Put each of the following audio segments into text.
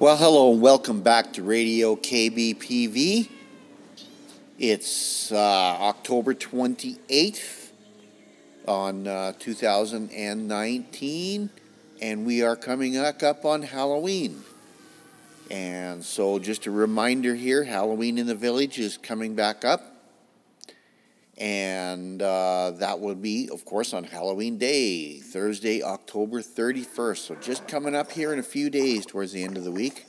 Well, hello and welcome back to Radio KBPV. It's uh, October 28th on uh, 2019, and we are coming up on Halloween. And so, just a reminder here Halloween in the Village is coming back up. And uh, that will be, of course, on Halloween Day, Thursday, October 31st. So just coming up here in a few days towards the end of the week.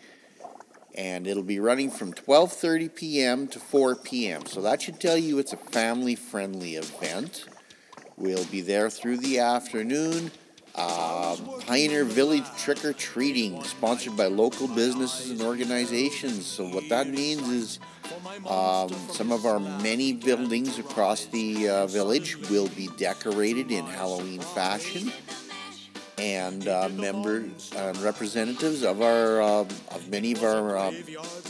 And it'll be running from 12.30 p.m. to 4 p.m. So that should tell you it's a family-friendly event. We'll be there through the afternoon. Uh, Pioneer Village Trick or Treating, sponsored by local businesses and organizations. So, what that means is um, some of our many buildings across the uh, village will be decorated in Halloween fashion. And uh, members and representatives of our uh, of many of our uh,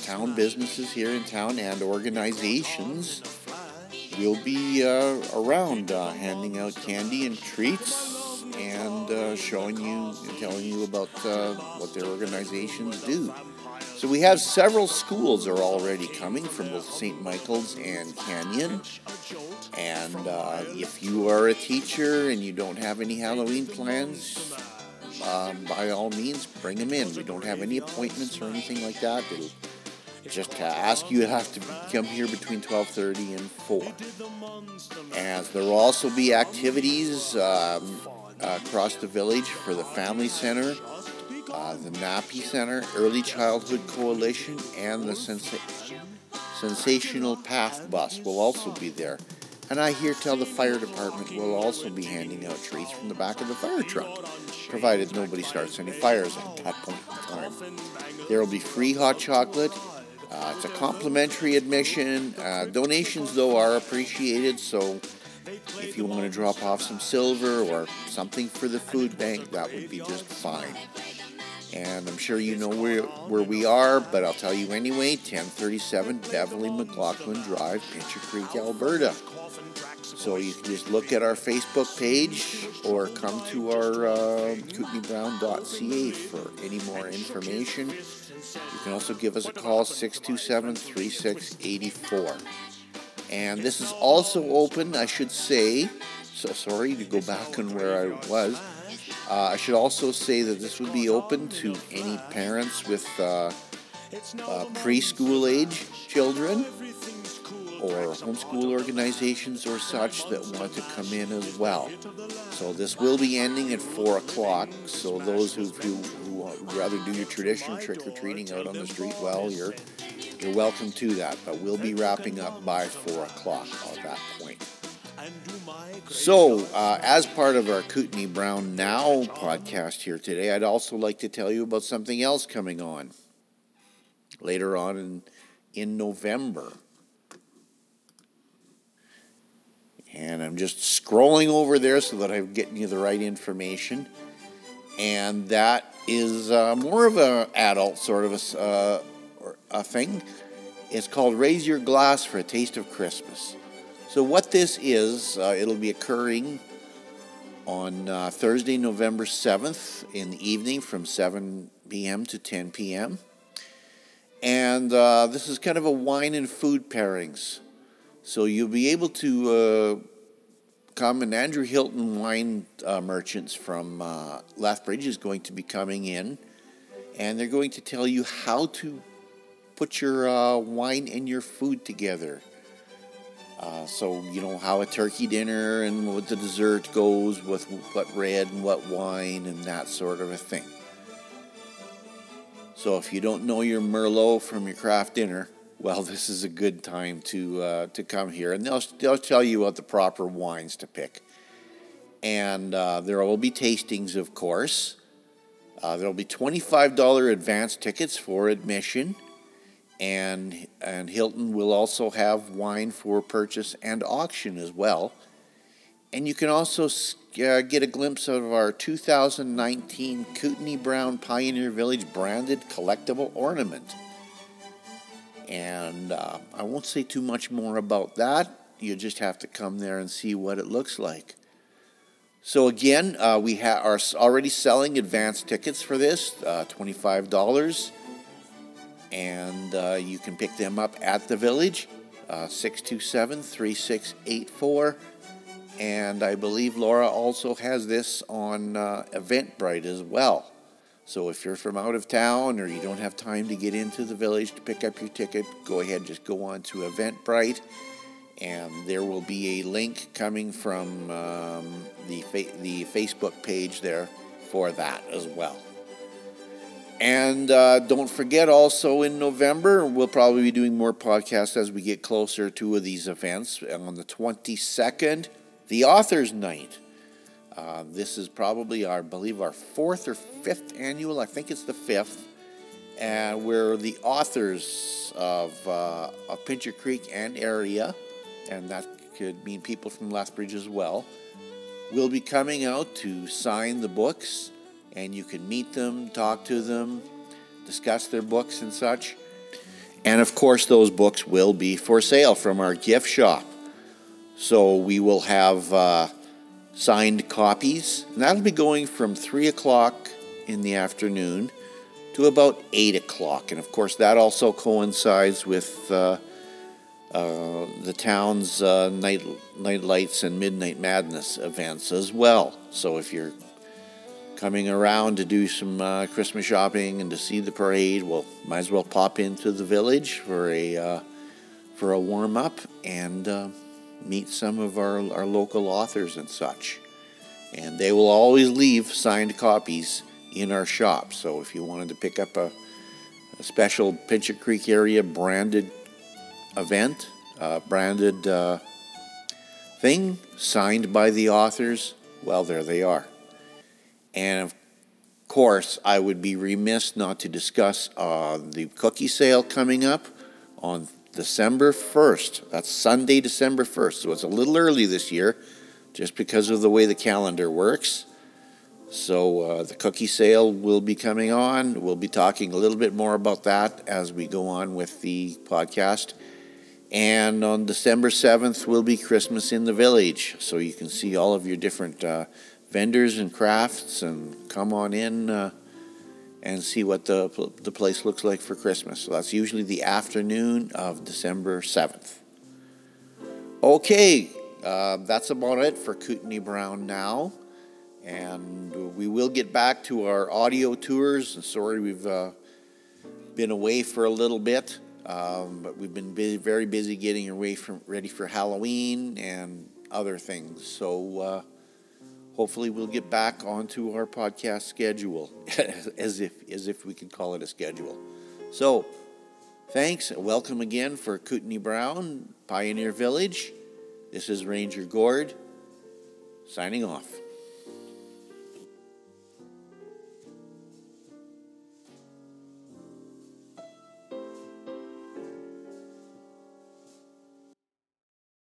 town businesses here in town and organizations will be uh, around handing out candy and treats and uh, showing you and telling you about uh, what their organizations do. So we have several schools are already coming from both St. Michael's and Canyon. And uh, if you are a teacher and you don't have any Halloween plans, um, by all means, bring them in. We don't have any appointments or anything like that. It'll just to ask you have to come here between 12:30 and 4. And there will also be activities um, across the village for the Family Center, uh, the NAPI Center, Early Childhood Coalition, and the Sensational Path Bus will also be there. And I hear tell the fire department will also be handing out treats from the back of the fire truck, provided nobody starts any fires at that point in time. There will be free hot chocolate. Uh, it's a complimentary admission. Uh, donations, though, are appreciated, so if you want to drop off some silver or something for the food bank, that would be just fine. And I'm sure you know where, where we are, but I'll tell you anyway 1037 Beverley McLachlin Drive, Pincher Creek, Alberta. So you can just look at our Facebook page or come to our uh, kootenaybrown.ca for any more information. You can also give us a call 627 3684. And this is also open, I should say. So sorry to go back on where I was. Uh, I should also say that this would be open to any parents with uh, uh, preschool age children or homeschool organizations or such that want to come in as well. So this will be ending at 4 o'clock. So those who, who, who rather do your traditional trick or treating out on the street, well, you're you're welcome to that, but we'll be wrapping up by 4 o'clock at that point. So, uh, as part of our Kootenai Brown Now podcast here today, I'd also like to tell you about something else coming on later on in, in November. And I'm just scrolling over there so that I'm getting you the right information. And that is uh, more of an adult sort of a, uh, a thing. It's called Raise Your Glass for a Taste of Christmas. So, what this is, uh, it'll be occurring on uh, Thursday, November 7th in the evening from 7 p.m. to 10 p.m. And uh, this is kind of a wine and food pairings. So, you'll be able to uh, come, and Andrew Hilton Wine uh, Merchants from uh, Lethbridge is going to be coming in, and they're going to tell you how to put your uh, wine and your food together. Uh, so you know how a turkey dinner and what the dessert goes with what red and what wine and that sort of a thing. So if you don't know your Merlot from your craft dinner, well, this is a good time to uh, to come here, and they'll they'll tell you what the proper wines to pick. And uh, there will be tastings, of course. Uh, there will be twenty five dollar advance tickets for admission and and Hilton will also have wine for purchase and auction as well. And you can also uh, get a glimpse of our 2019 Kootenai Brown Pioneer Village branded collectible ornament. And uh, I won't say too much more about that. You just have to come there and see what it looks like. So again, uh, we ha- are already selling advance tickets for this, uh, $25 and uh, you can pick them up at the village, uh, 627 3684. And I believe Laura also has this on uh, Eventbrite as well. So if you're from out of town or you don't have time to get into the village to pick up your ticket, go ahead, just go on to Eventbrite, and there will be a link coming from um, the fa- the Facebook page there for that as well. And uh, don't forget, also in November, we'll probably be doing more podcasts as we get closer to these events. On the 22nd, the Authors Night. Uh, this is probably our, I believe, our fourth or fifth annual. I think it's the fifth, and we're the authors of, uh, of Pincher Creek and area, and that could mean people from Lethbridge as well. Will be coming out to sign the books and you can meet them, talk to them, discuss their books and such. And of course, those books will be for sale from our gift shop. So we will have uh, signed copies, and that'll be going from 3 o'clock in the afternoon to about 8 o'clock. And of course, that also coincides with uh, uh, the town's uh, night, night lights and midnight madness events as well. So if you're coming around to do some uh, Christmas shopping and to see the parade, well, might as well pop into the village for a uh, for a warm up and uh, meet some of our our local authors and such. And they will always leave signed copies in our shop. So if you wanted to pick up a, a special Pincher Creek area branded event, branded uh, thing signed by the authors, well, there they are. And of course, I would be remiss not to discuss uh, the cookie sale coming up on December 1st. That's Sunday, December 1st. So it's a little early this year just because of the way the calendar works. So uh, the cookie sale will be coming on. We'll be talking a little bit more about that as we go on with the podcast. And on December 7th will be Christmas in the Village. So you can see all of your different uh, vendors and crafts and come on in uh, and see what the, the place looks like for Christmas. So that's usually the afternoon of December 7th. Okay, uh, that's about it for Kootenai Brown now. And we will get back to our audio tours. Sorry, we've uh, been away for a little bit, um, but we've been busy, very busy getting away from ready for Halloween and other things. So uh, hopefully we'll get back onto our podcast schedule as if as if we could call it a schedule. So, thanks. Welcome again for Kootenai Brown, Pioneer Village. This is Ranger Gord signing off.